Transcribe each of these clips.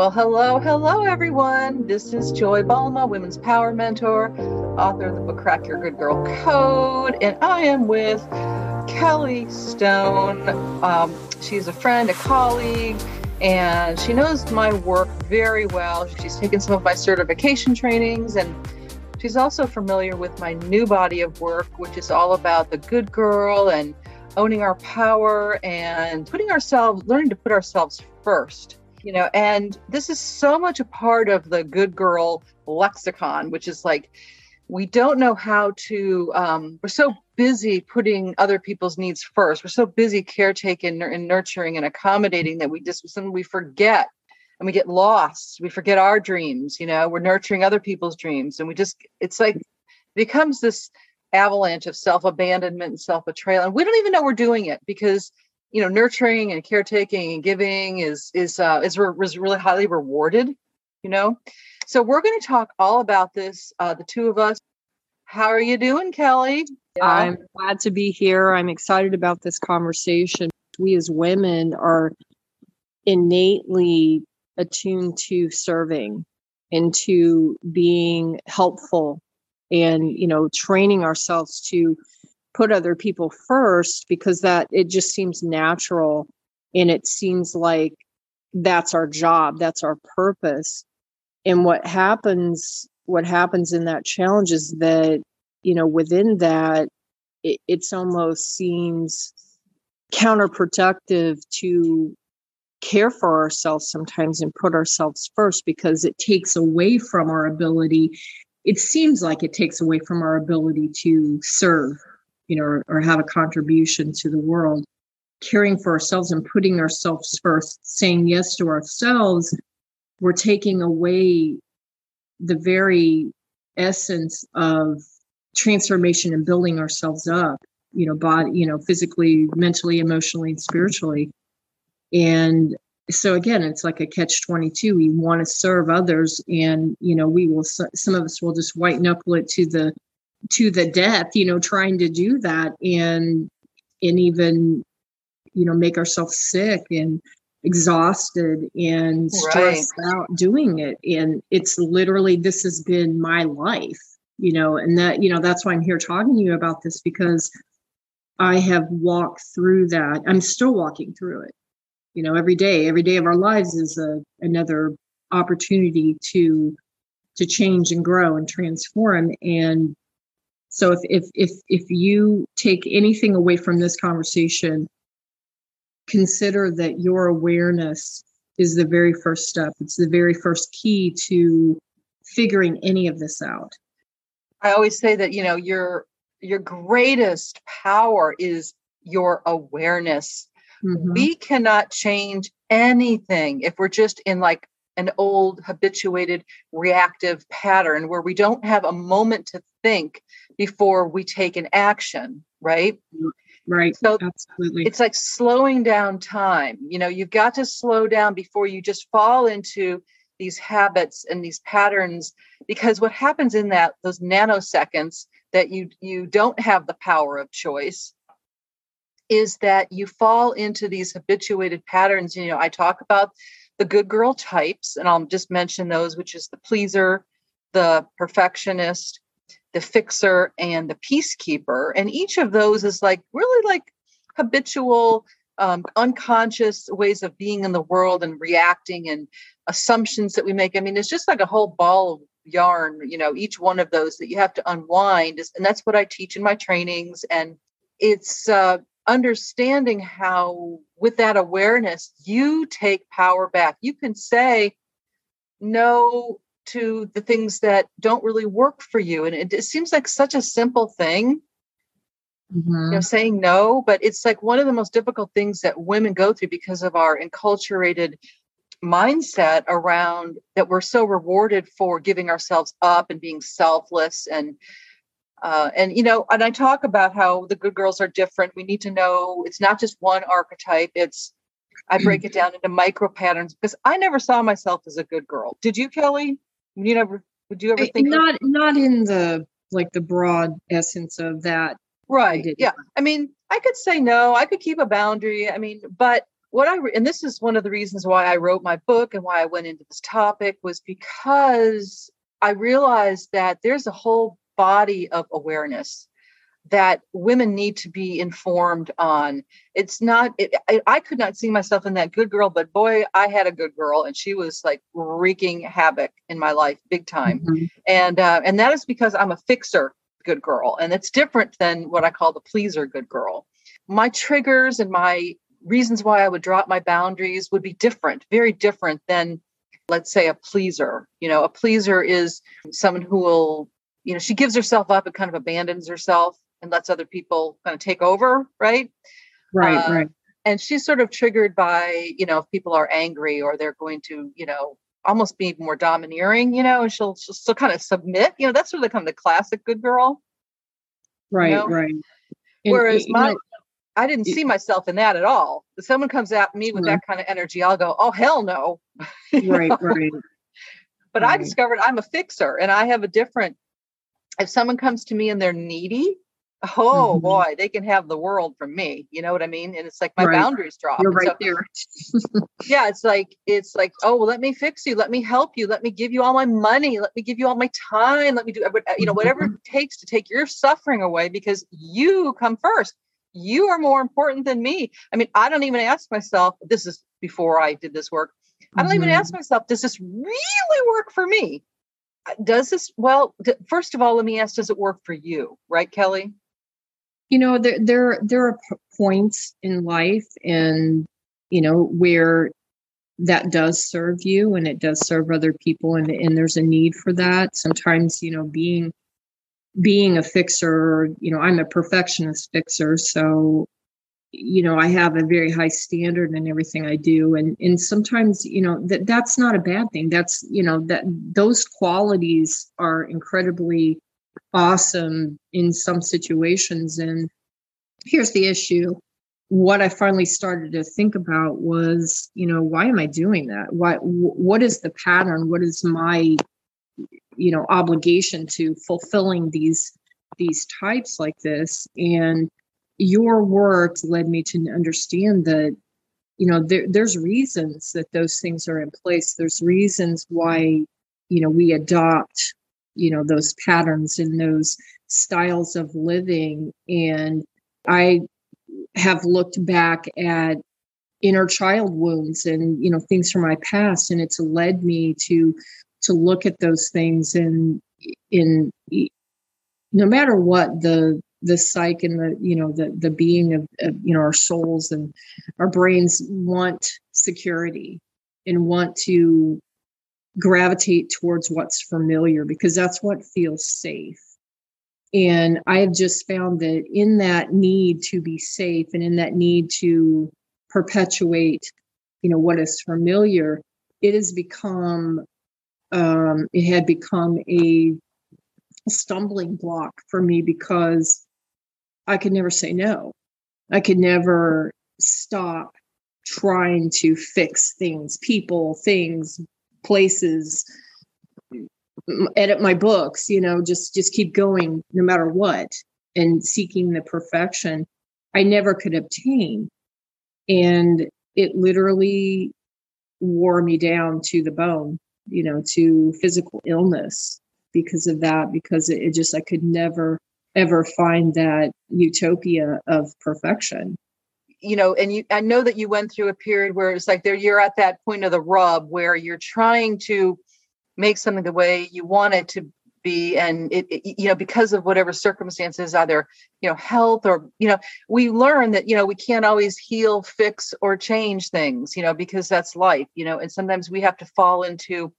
Well, hello, hello, everyone. This is Joy Balma, Women's Power Mentor, author of the book Crack Your Good Girl Code, and I am with Kelly Stone. Um, she's a friend, a colleague, and she knows my work very well. She's taken some of my certification trainings, and she's also familiar with my new body of work, which is all about the good girl and owning our power and putting ourselves, learning to put ourselves first you know and this is so much a part of the good girl lexicon which is like we don't know how to um, we're so busy putting other people's needs first. We're so busy caretaking and nurturing and accommodating that we just we forget and we get lost. We forget our dreams you know we're nurturing other people's dreams. And we just it's like it becomes this avalanche of self-abandonment and self-betrayal. And we don't even know we're doing it because you know nurturing and caretaking and giving is is uh, is, re- is really highly rewarded you know? So we're going to talk all about this uh, the two of us. How are you doing kelly? Yeah. i'm glad to be here. I'm excited about this conversation. We as women are innately attuned to serving and to being helpful and you know training ourselves to put other people first because that it just seems natural. And it seems like that's our job that's our purpose. And what happens what happens in that challenge is that you know within that it, it's almost seems counterproductive to care for ourselves sometimes and put ourselves first because it takes away from our ability it seems like it takes away from our ability to serve you know, or, or have a contribution to the world. Caring for ourselves and putting ourselves first, saying yes to ourselves, we're taking away the very essence of transformation and building ourselves up, you know, body, you know, physically, mentally, emotionally, and spiritually. And so again, it's like a catch 22. We want to serve others and, you know, we will, some of us will just white knuckle it to the to the death you know trying to do that and and even you know make ourselves sick and exhausted and stressed right. out doing it. And it's literally this has been my life you know and that you know that's why i'm here talking to you about this because i have walked through that. I'm still walking through it you know every day. Every day of our lives is a another opportunity to to change and grow and transform. And so if if if if you take anything away from this conversation, consider that your awareness is the very first step. It's the very first key to figuring any of this out. I always say that, you know, your your greatest power is your awareness. Mm-hmm. We cannot change anything if we're just in like an old habituated reactive pattern where we don't have a moment to think before we take an action, right? Right. So absolutely. It's like slowing down time. You know, you've got to slow down before you just fall into these habits and these patterns because what happens in that those nanoseconds that you you don't have the power of choice is that you fall into these habituated patterns you know i talk about the good girl types and i'll just mention those which is the pleaser the perfectionist the fixer and the peacekeeper. And each of those is like really like habitual um, unconscious ways of being in the world and reacting and assumptions that we make. I mean it's just like a whole ball of yarn you know each one of those that you have to unwind and that's what i teach in my trainings. And it's uh, understanding how with that awareness you take power back you can say no to the things that don't really work for you. And it, it seems like such a simple thing, mm-hmm. you know, saying no, but it's like one of the most difficult things that women go through because of our enculturated mindset around that we're so rewarded for giving ourselves up and being selfless and uh, and you know and i talk about how the good girls are different. We need to know it's not just one archetype it's i break it down into micro patterns because i never saw myself as a good girl. Did you kelly? You never would you ever think not of, not in the like the broad essence of that. Right I yeah. I mean i could say no i could keep a boundary i mean but what I and this is one of the reasons why I wrote my book and why I went into this topic was because I realized that there's a whole body of awareness that women need to be informed on. It's not, it, I, I, could not see myself in that good girl, but boy, I had a good girl and she was like wreaking havoc in my life big time. Mm-hmm. And, uh, and that is because I'm a fixer good girl. And it's different than what I call the pleaser good girl. My triggers and my reasons why I would drop my boundaries would be different, very different than, let's say, a pleaser. You know, a pleaser is someone who will, you know, she gives herself up and kind of abandons herself and lets other people kind of take over, right? Right, uh, right. And she's sort of triggered by, you know, if people are angry or they're going to, you know, almost be more domineering, you know, and she'll, she'll still kind of submit. You know, that's sort really kind of the classic good girl. Right, you know? right. Whereas and, my, know, I didn't see myself in that at all. If someone comes at me with right. that kind of energy, I'll go, oh, hell no. right, know? right. But right. I discovered I'm a fixer and I have a different, if someone comes to me and they're needy, oh mm-hmm. boy, they can have the world from me. You know what I mean? And it's like my right. boundaries drop. You're right so, there. yeah, it's like it's like, oh well, let me fix you, let me help you, let me give you all my money, let me give you all my time, let me do you know whatever mm-hmm. it takes to take your suffering away because you come first. You are more important than me. I mean, I don't even ask myself. This is before I did this work. I don't mm-hmm. even ask myself, does this really work for me? Does this well? First of all, let me ask, does it work for you? Right, Kelly? you know there there there are points in life and you know where that does serve you and it does serve other people and, and there's a need for that sometimes you know being being a fixer you know i'm a perfectionist fixer so you know i have a very high standard in everything i do and and sometimes you know that that's not a bad thing that's you know that those qualities are incredibly awesome in some situations. And here's the issue. What I finally started to think about was, you know, why am I doing that? Why, what is the pattern? What is my, you know, obligation to fulfilling these, these types like this? And your work led me to understand that you know there, there's reasons that those things are in place. There's reasons why you know we adopt you know those patterns and those styles of living. And i have looked back at inner child wounds and you know things from my past and it's led me to to look at those things and in no matter what the the psyche and the you know the the being of, of you know our souls and our brains want security and want to gravitate towards what's familiar because that's what feels safe. And I have just found that in that need to be safe and in that need to perpetuate, you know, what is familiar, it has become, um, it had become a stumbling block for me because I could never say no. I could never stop trying to fix things, people, things, places edit my books you know just just keep going no matter what and seeking the perfection i never could obtain and it literally wore me down to the bone you know to physical illness because of that because it, it just i could never ever find that utopia of perfection. You know, and you, I know that you went through a period where it's like there, you're at that point of the rub where you're trying to make something the way you want it to be. And it, it, you know because of whatever circumstances either you know health or you know we learn that you know we can't always heal fix or change things you know because that's life you know and sometimes we have to fall into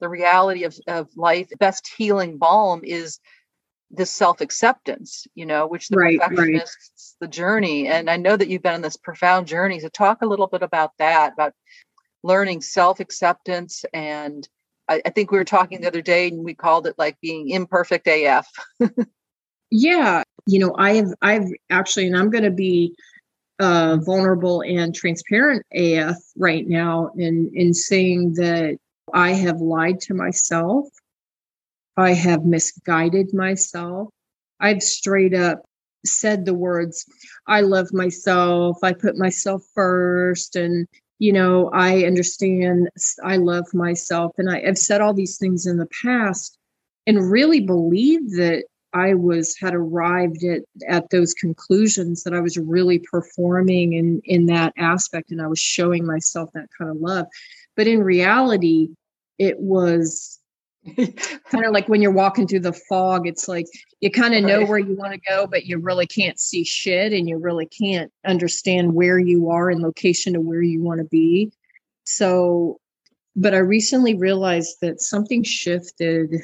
the reality of, of life. Best healing balm is this self-acceptance you know which the right, perfectionists right. the journey and i know that you've been on this profound journey so talk a little bit about that about learning self-acceptance and I, I think we were talking the other day and we called it like being imperfect af yeah you know i've i've actually and i'm going to be uh, vulnerable and transparent af right now in in saying that i have lied to myself I have misguided myself. I've straight up said the words, I love myself, I put myself first, and you know, I understand I love myself. And I, I've said all these things in the past and really believe that I was had arrived at at those conclusions that I was really performing in in that aspect and I was showing myself that kind of love. But in reality, it was kind of like when you're walking through the fog it's like you kind of know where you want to go but you really can't see shit and you really can't understand where you are in location to where you want to be. So but i recently realized that something shifted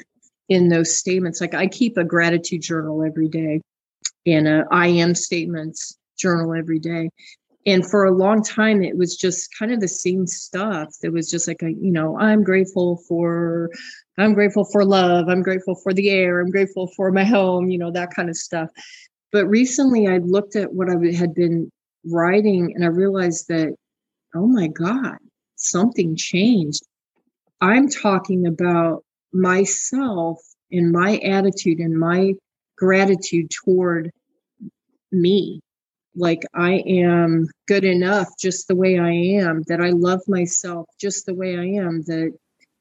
in those statements. Like i keep a gratitude journal every day and a i am statements journal every day and for a long time it was just kind of the same stuff. It was just like a you know i'm grateful for i'm grateful for love. I'm grateful for the air. I'm grateful for my home you know that kind of stuff. But recently i looked at what i had been writing and i realized that oh my god something changed. I'm talking about myself and my attitude and my gratitude toward me like I am good enough just the way I am, that I love myself just the way I am, that,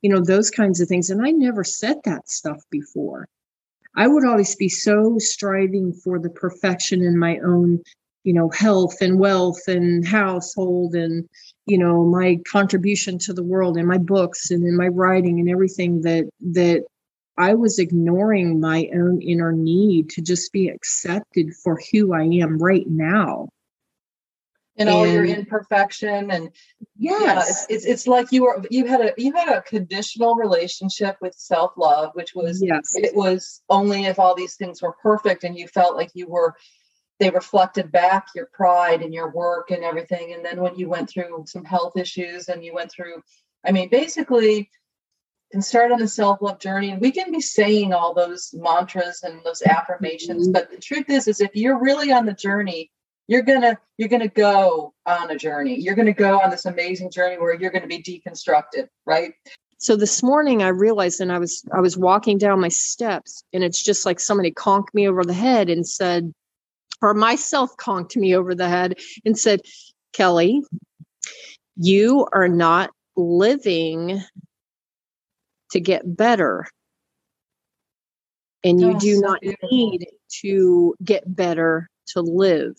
you know, those kinds of things. And I never said that stuff before. I would always be so striving for the perfection in my own, you know, health and wealth and household and, you know, my contribution to the world and my books and in my writing and everything that, that I was ignoring my own inner need to just be accepted for who I am right now. And, and all your imperfection and yes. yeah, it's, it's, it's like you were you had a you had a conditional relationship with self-love which was yes. it was only if all these things were perfect and you felt like you were they reflected back your pride and your work and everything. And then when you went through some health issues and you went through i mean basically can start on the self-love journey. And we can be saying all those mantras and those affirmations mm-hmm. but the truth is is if you're really on the journey you're gonna you're gonna go on a journey. You're gonna go on this amazing journey where you're gonna be deconstructed right? So this morning i realized and i was i was walking down my steps and it's just like somebody conked me over the head and said or myself conked me over the head and said kelly you are not living to get better. And you do not need to get better to live.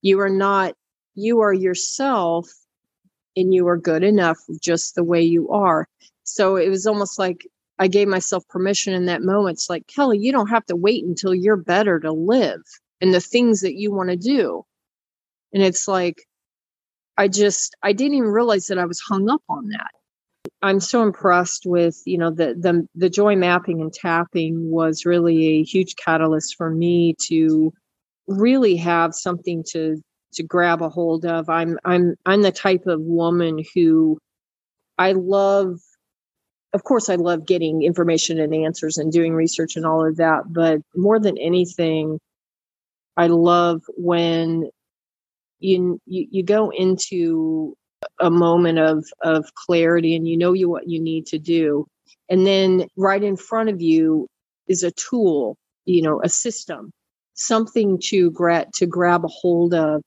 You are not, you are yourself and you are good enough just the way you are. So it was almost like I gave myself permission in that moment. It's like, Kelly, you don't have to wait until you're better to live and the things that you want to do. And it's like, I just, I didn't even realize that I was hung up on that. I'm so impressed with, you know, the the the joy mapping and tapping was really a huge catalyst for me to really have something to to grab a hold of. I'm I'm I'm the type of woman who I love of course I love getting information and answers and doing research and all of that, but more than anything I love when you you, you go into a moment of of clarity and you know you what you need to do. And then right in front of you is a tool you know a system something to grab to grab a hold of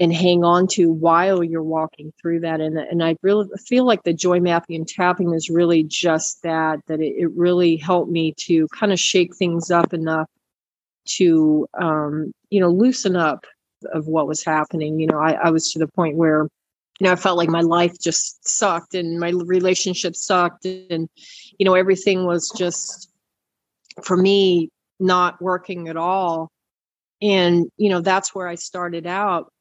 and hang on to while you're walking through that. And and I really feel like the joy mapping and tapping is really just that that it, it really helped me to kind of shake things up enough to um you know loosen up of what was happening. You know I, I was to the point where you know, I felt like my life just sucked and my relationship sucked and, you know, everything was just for me not working at all. And, you know, that's where I started out.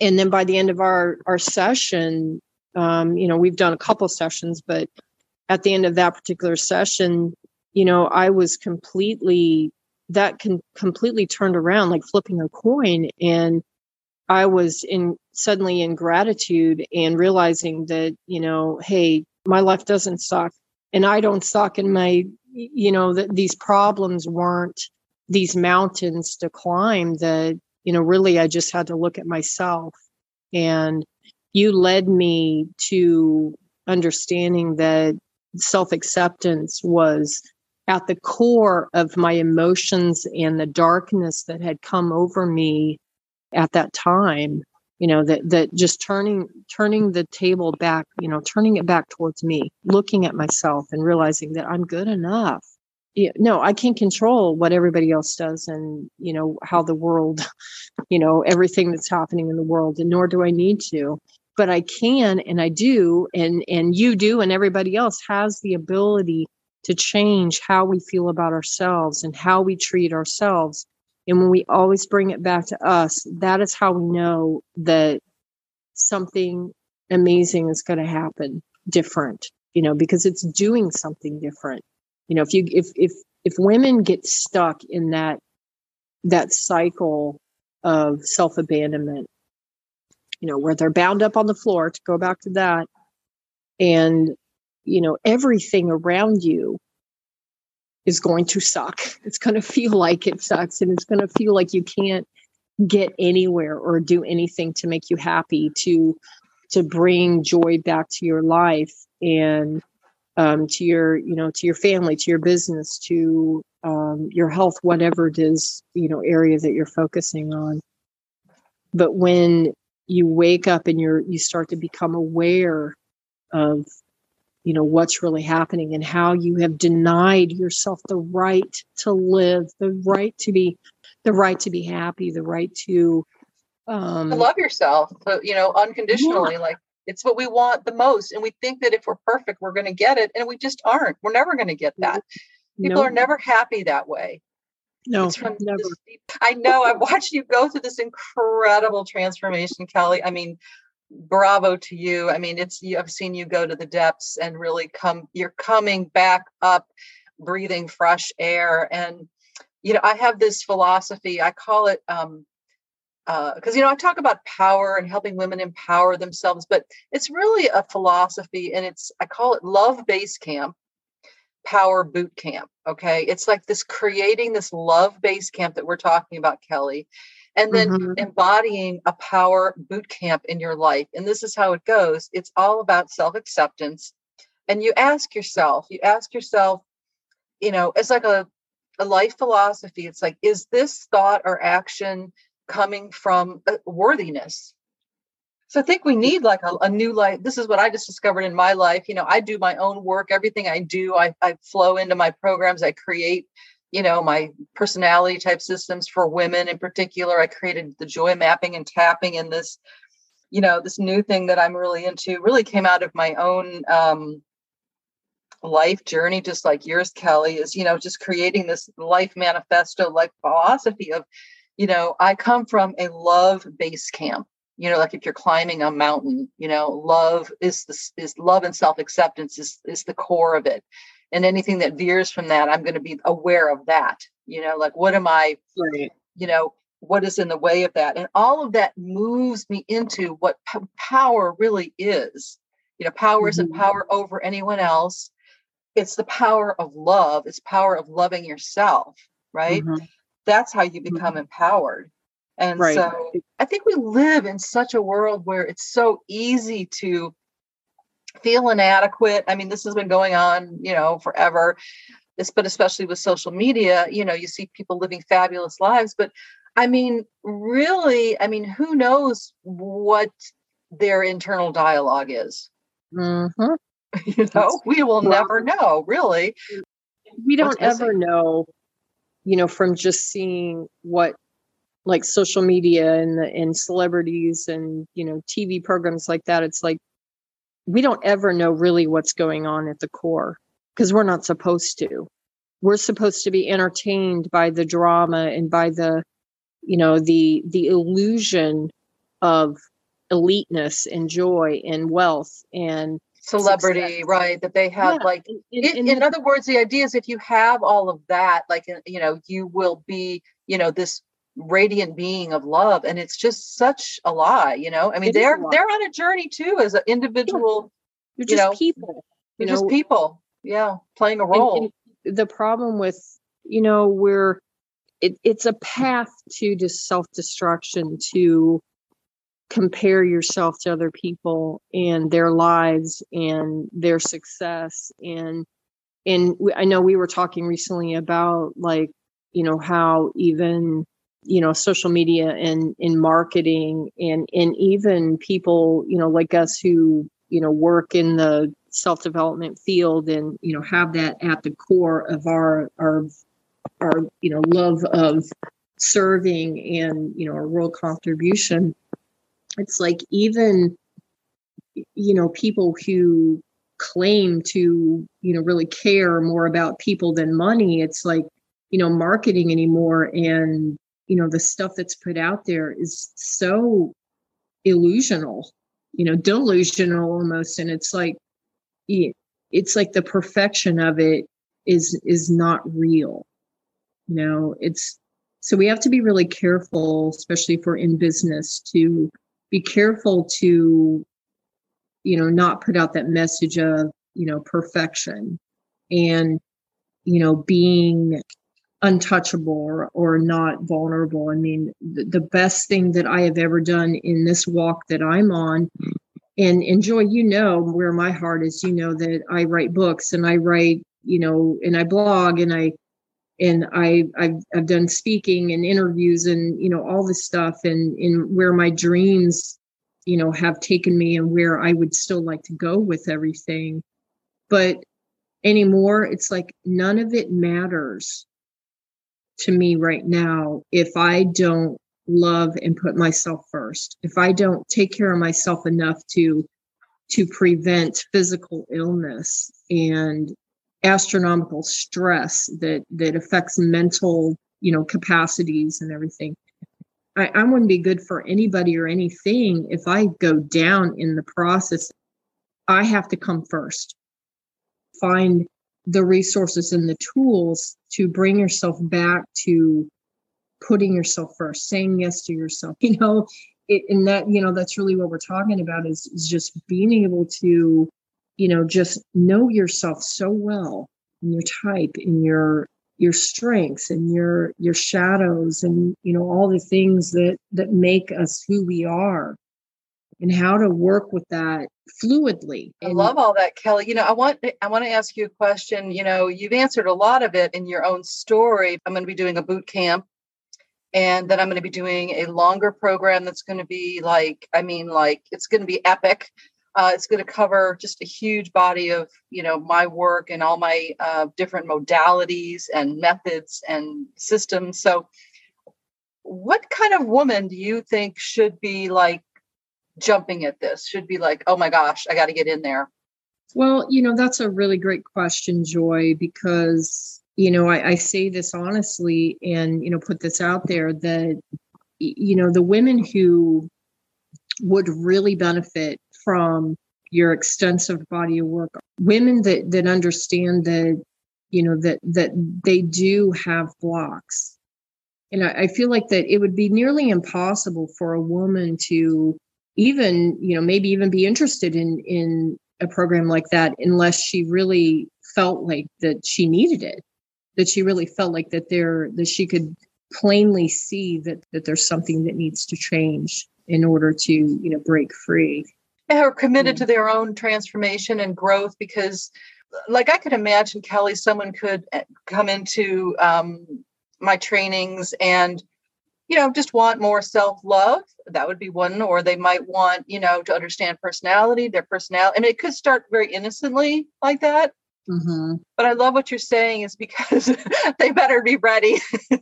And then by the end of our, our session, um, you know, we've done a couple sessions, but at the end of that particular session, you know, I was completely, that can completely turned around like flipping a coin. And I was in suddenly in gratitude and realizing that, you know, hey, my life doesn't suck and I don't suck and my, you know, that these problems weren't these mountains to climb that, you know, really I just had to look at myself. And you led me to understanding that self acceptance was at the core of my emotions and the darkness that had come over me at that time you know that that just turning turning the table back you know turning it back towards me looking at myself and realizing that i'm good enough no i can't control what everybody else does and you know how the world you know everything that's happening in the world and nor do i need to but i can and i do and and you do and everybody else has the ability to change how we feel about ourselves and how we treat ourselves. And when we always bring it back to us, that is how we know that something amazing is going to happen different, you know, because it's doing something different. You know, if you, if, if, if women get stuck in that, that cycle of self abandonment, you know, where they're bound up on the floor to go back to that and you know, everything around you is going to suck. It's going to feel like it sucks and it's going to feel like you can't get anywhere or do anything to make you happy to to bring joy back to your life and um, to your you know to your family to your business to um, your health whatever it is you know area that you're focusing on but when you wake up and you're you start to become aware of you know what's really happening and how you have denied yourself the right to live the right to be the right to be happy the right to um to love yourself you know unconditionally yeah. like it's what we want the most and we think that if we're perfect we're going to get it and we just aren't. We're never going to get that. People are never happy that way. No never. i know i've watched you go through this incredible transformation kelly. I mean bravo to you. I mean, it's you, I've seen you go to the depths and really come. You're coming back up, breathing fresh air, and you know I have this philosophy. I call it um, uh because uh, you know I talk about power and helping women empower themselves, but it's really a philosophy, and it's I call it love base camp, power boot camp. Okay, it's like this creating this love base camp that we're talking about, Kelly, and then mm-hmm. embodying a power boot camp in your life. And this is how it goes it's all about self acceptance. And you ask yourself, you ask yourself, you know, it's like a, a life philosophy. It's like, is this thought or action coming from uh, worthiness? So I think we need like a, a, new life. This is what I just discovered in my life. You know, I do my own work. Everything I do, I, I flow into my programs. I create you know my personality type systems for women in particular. I created the joy mapping and tapping and this you know this new thing that i'm really into really came out of my own um, life journey just like yours kelly is you know just creating this life manifesto like philosophy of you know i come from a love base camp. You know like if you're climbing a mountain you know love is this is love and self-acceptance is is the core of it and anything that veers from that i'm going to be aware of that you know like what am i right. you know what is in the way of that and all of that moves me into what p- power really is you know power mm-hmm. isn't power over anyone else it's the power of love it's power of loving yourself right mm-hmm. that's how you become mm-hmm. empowered and right. so i think we live in such a world where it's so easy to feel inadequate. I mean, this has been going on, you know, forever. This, but especially with social media, you know, you see people living fabulous lives. But I mean, really, I mean, who knows what their internal dialogue is? Mm-hmm. You know, we will never know, really. We don't ever know, you know, from just seeing what like social media and and celebrities and you know TV programs like that. It's like we don't ever know really what's going on at the core because we're not supposed to. We're supposed to be entertained by the drama and by the, you know, the the illusion of eliteness and joy and wealth and celebrity success. right that they have yeah. like in, in, in, other words the idea is if you have all of that like you know you will be you know this radiant being of love and it's just such a lie you know? I mean it they're they're on a journey too as an individual you're just you know, people you know, just people yeah playing a role and, and the problem with you know we're it, it's a path to just self-destruction to compare yourself to other people and their lives and their success and and we, I know we were talking recently about like, you know, how even you know social media and in marketing and and even people you know like us who you know work in the self development field and you know have that at the core of our our our you know love of serving and you know our world contribution it's like even you know people who claim to you know really care more about people than money it's like you know marketing anymore and you know the stuff that's put out there is so illusional you know delusional almost and it's like it's like the perfection of it is is not real you know? It's so we have to be really careful especially if we're in business to be careful to you know not put out that message of you know perfection and you know being untouchable or, not vulnerable. I mean, the, the best thing that I have ever done in this walk that I'm on, and enjoy, you know, where my heart is, you know, that I write books and I write, you know, and I blog and I, and I, I've, I've done speaking and interviews and, you know, all this stuff and, and where my dreams, you know, have taken me and where I would still like to go with everything. But anymore, it's like none of it matters to me right now if I don't love and put myself first. If I don't take care of myself enough to to prevent physical illness and astronomical stress that that affects mental, you know, capacities and everything. I, I wouldn't be good for anybody or anything if I go down in the process. I have to come first. Find the resources and the tools to bring yourself back to putting yourself first saying yes to yourself you know? It, and that you know that's really what we're talking about is, is just being able to you know just know yourself so well and your type and your your strengths and your your shadows and you know all the things that that make us who we are and how to work with that fluidly. I love all that, Kelly. You know, I want I want to ask you a question. You know, you've answered a lot of it in your own story. I'm going to be doing a boot camp and then I'm going to be doing a longer program that's going to be like I mean like it's going to be epic. Uh, it's going to cover just a huge body of you know my work and all my uh, different modalities and methods and systems. So, what kind of woman do you think should be like jumping at this should be like oh my gosh i got to get in there. Well you know that's a really great question joy because you know I, I say this honestly and you know put this out there that you know the women who would really benefit from your extensive body of work women that that understand that you know that that they do have blocks. And I, I, feel like that it would be nearly impossible for a woman to even you know maybe even be interested in in a program like that unless she really felt like that she needed it that she really felt like that there that she could plainly see that that there's something that needs to change in order to you know break free. Are committed to their own transformation and growth because like i could imagine kelly someone could eh, come into um, my trainings and you know, just want more self love. That would be one. Or they might want, you know, to understand personality, their personality. And it could start very innocently like that. Mm-hmm. But I love what you're saying is because they better be ready. well,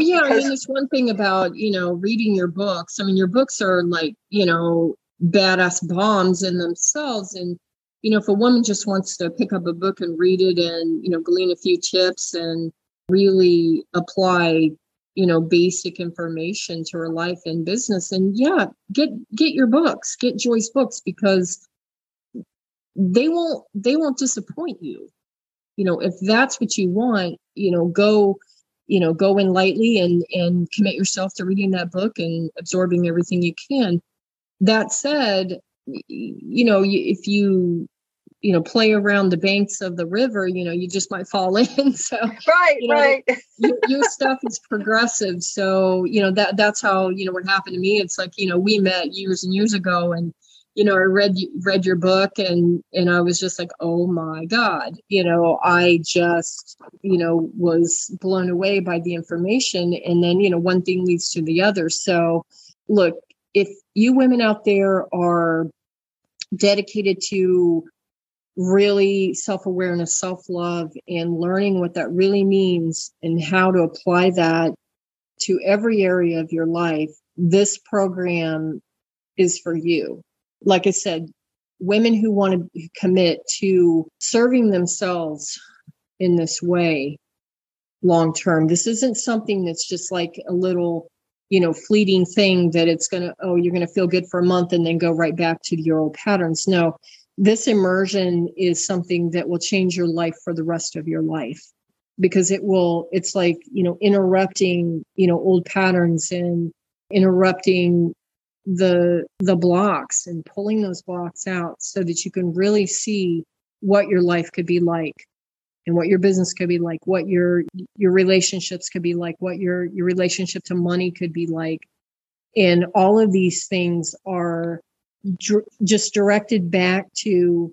yeah, because- I mean, it's one thing about, you know, reading your books. I mean, your books are like, you know, badass bombs in themselves. And, you know, if a woman just wants to pick up a book and read it and, you know, glean a few tips and really apply you know basic information to her life and business. And yeah get get your books get joy's books because they won't they won't disappoint you. You know if that's what you want you know go you know go in lightly and and commit yourself to reading that book and absorbing everything you can. That said you know if you you know play around the banks of the river you know you just might fall in so right you know, right your, your, stuff is progressive so you know that that's how you know what happened to me it's like you know we met years and years ago and you know, I read read your book and and I was just like, oh my God. You know, I just, you know, was blown away by the information. And then, you know, one thing leads to the other. So look, if you women out there are dedicated to really self awareness, self love, and learning what that really means and how to apply that to every area of your life, this program is for you. Like I said, women who want to commit to serving themselves in this way long term. This isn't something that's just like a little, you know, fleeting thing that it's going to, oh, you're going to feel good for a month and then go right back to your old patterns. No, this immersion is something that will change your life for the rest of your life. Because it will it's like you know interrupting you know old patterns and interrupting the the blocks and pulling those blocks out so that you can really see what your life could be like and what your business could be like what your your relationships could be like what your your relationship to money could be like. And all of these things are dr- just directed back to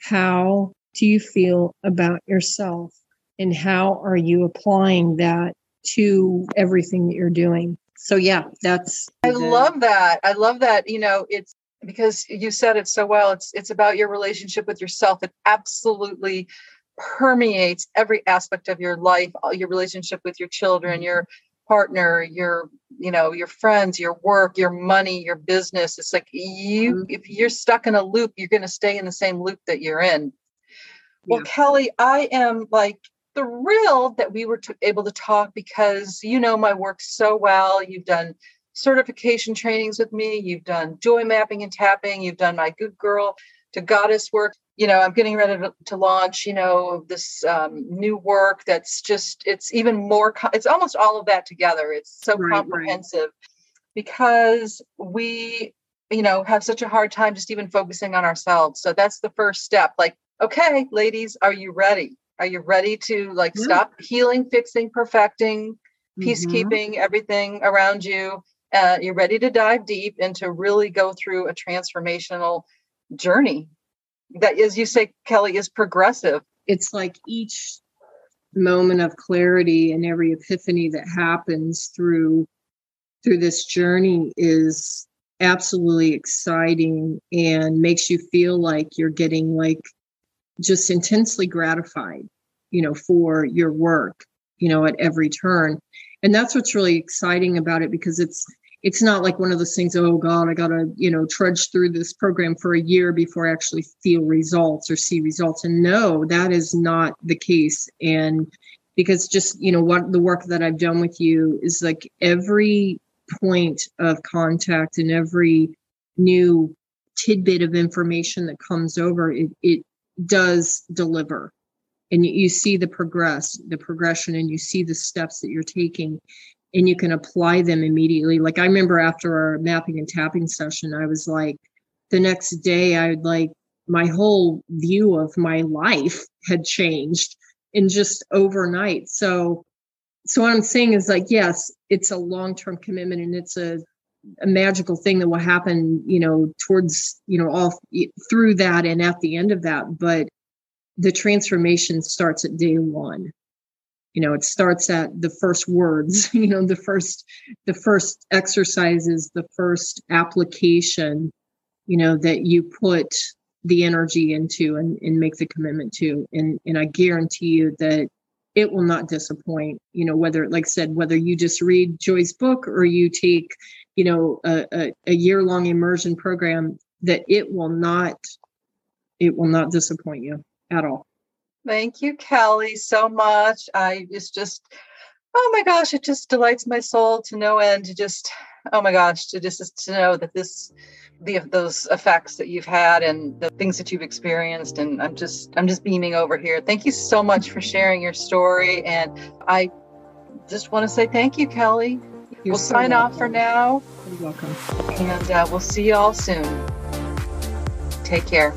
how do you feel about yourself and how are you applying that to everything that you're doing? So yeah that's i love that. I love that you know it's because you said it so well it's it's about your relationship with yourself. It absolutely permeates every aspect of your life your relationship with your children mm-hmm. your partner your you know your friends your work your money your business it's like you mm-hmm. if you're stuck in a loop you're going to stay in the same loop that you're in well yeah. kelly i am like thrilled that we were t- able to talk because you know my work so well. You've done certification trainings with me, you've done joy mapping and tapping, you've done my good girl to goddess work. You know, I'm getting ready to, to launch, you know, this um, new work that's just, it's even more, co- it's almost all of that together. It's so right, comprehensive right. because we, you know, have such a hard time just even focusing on ourselves. So that's the first step. Like, okay, ladies, are you ready? Are you ready to like yeah. stop healing, fixing, perfecting, mm-hmm. peacekeeping everything around you? Uh, you're ready to dive deep and to really go through a transformational journey that, as you say, Kelly, is progressive. It's like each moment of clarity and every epiphany that happens through through this journey is absolutely exciting and makes you feel like you're getting like just intensely gratified, you know, for your work, you know, at every turn. And that's what's really exciting about it because it's it's not like one of those things, oh God, I gotta, you know, trudge through this program for a year before I actually feel results or see results. And no, that is not the case. And because just, you know, what the work that I've done with you is like every point of contact and every new tidbit of information that comes over, it, it does deliver and you, see the progress the progression and you see the steps that you're taking and you can apply them immediately. Like i remember after our mapping and tapping session i was like the next day i would like my whole view of my life had changed in just overnight. So so what i'm saying is like yes it's a long-term commitment and it's a a magical thing that will happen you know towards you know all through that and at the end of that. But the transformation starts at day one you know it starts at the first words you know the first the first exercises the first application you know that you put the energy into and, and make the commitment to. And and i guarantee you that it will not disappoint you know whether like i said whether you just read joy's book or you take you know a, a, a year long immersion program that it will not it will not disappoint you at all thank you kelly so much i it's just oh my gosh it just delights my soul to no end to just oh my gosh to just to know that this the those effects that you've had and the things that you've experienced and i'm just i'm just beaming over here thank you so much for sharing your story and i just want to say thank you kelly you're we'll so sign welcome. off for now. You're welcome. And uh, we'll see you all soon. Take care.